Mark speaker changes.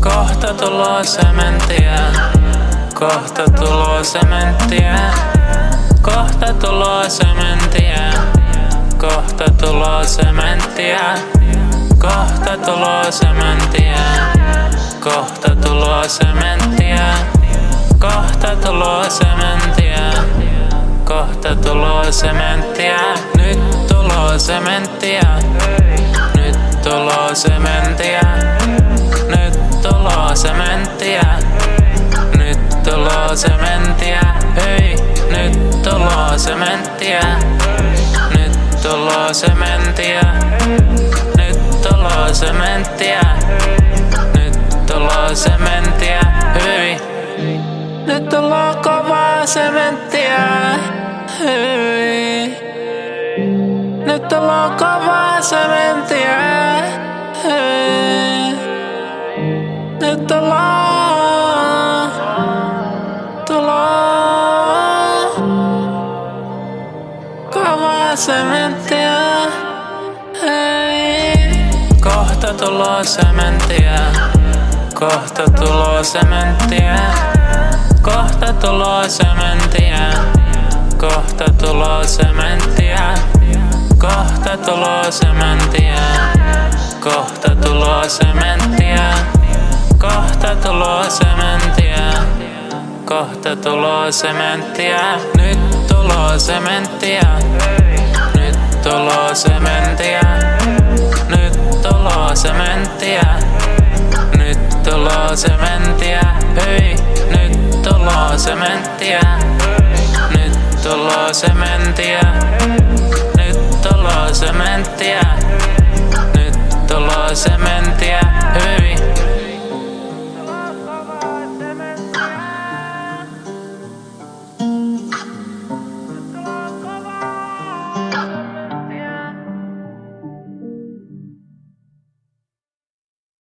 Speaker 1: Kohta tuloa Kahta sementtiä. Kohta tuloa sementtiä. Kohta tuloa sementtiä. Kohta tuloa sementtiä. Kohta tuloa sementtiä. Kohta tuloa sementtiä. Kohta tuloa sementtiä. Kohta tuloa sementtiä. Nyt tuloa sementtiä. Nyt tuloa sementtiä. Nyt tuloa sementtiä. Sementtiä. Hei, nyt tuloa sementtiä. Nyt tuloa sementtiä. Nyt tuloa sementtiä. Nyt tuloa sementtiä. Hyi. Nyt tuloa kovaa sementtiä. Hyi. Nyt tuloa kovaa sementtiä. Hyi. Nyt tuloa. Sementtiä. Hei. Kohta tuloa sementtiä. Kohta tuloa sementtiä. Kohta tuloa sementtiä. Kohta tuloa sementtiä. Kohta tuloa sementtiä. Kohta tuloa sementtiä. Kohta tuloa sementtiä. Kohta tuloa sementtiä. Nyt tuloa sementtiä. Tuloa sementtiä. Nyt tuloa sementtiä. Nyt tuloa sementtiä. Hei, nyt tuloa sementtiä. Nyt tuloa sementtiä. Nyt tuloa sementtiä. Nyt tuloa sementtiä.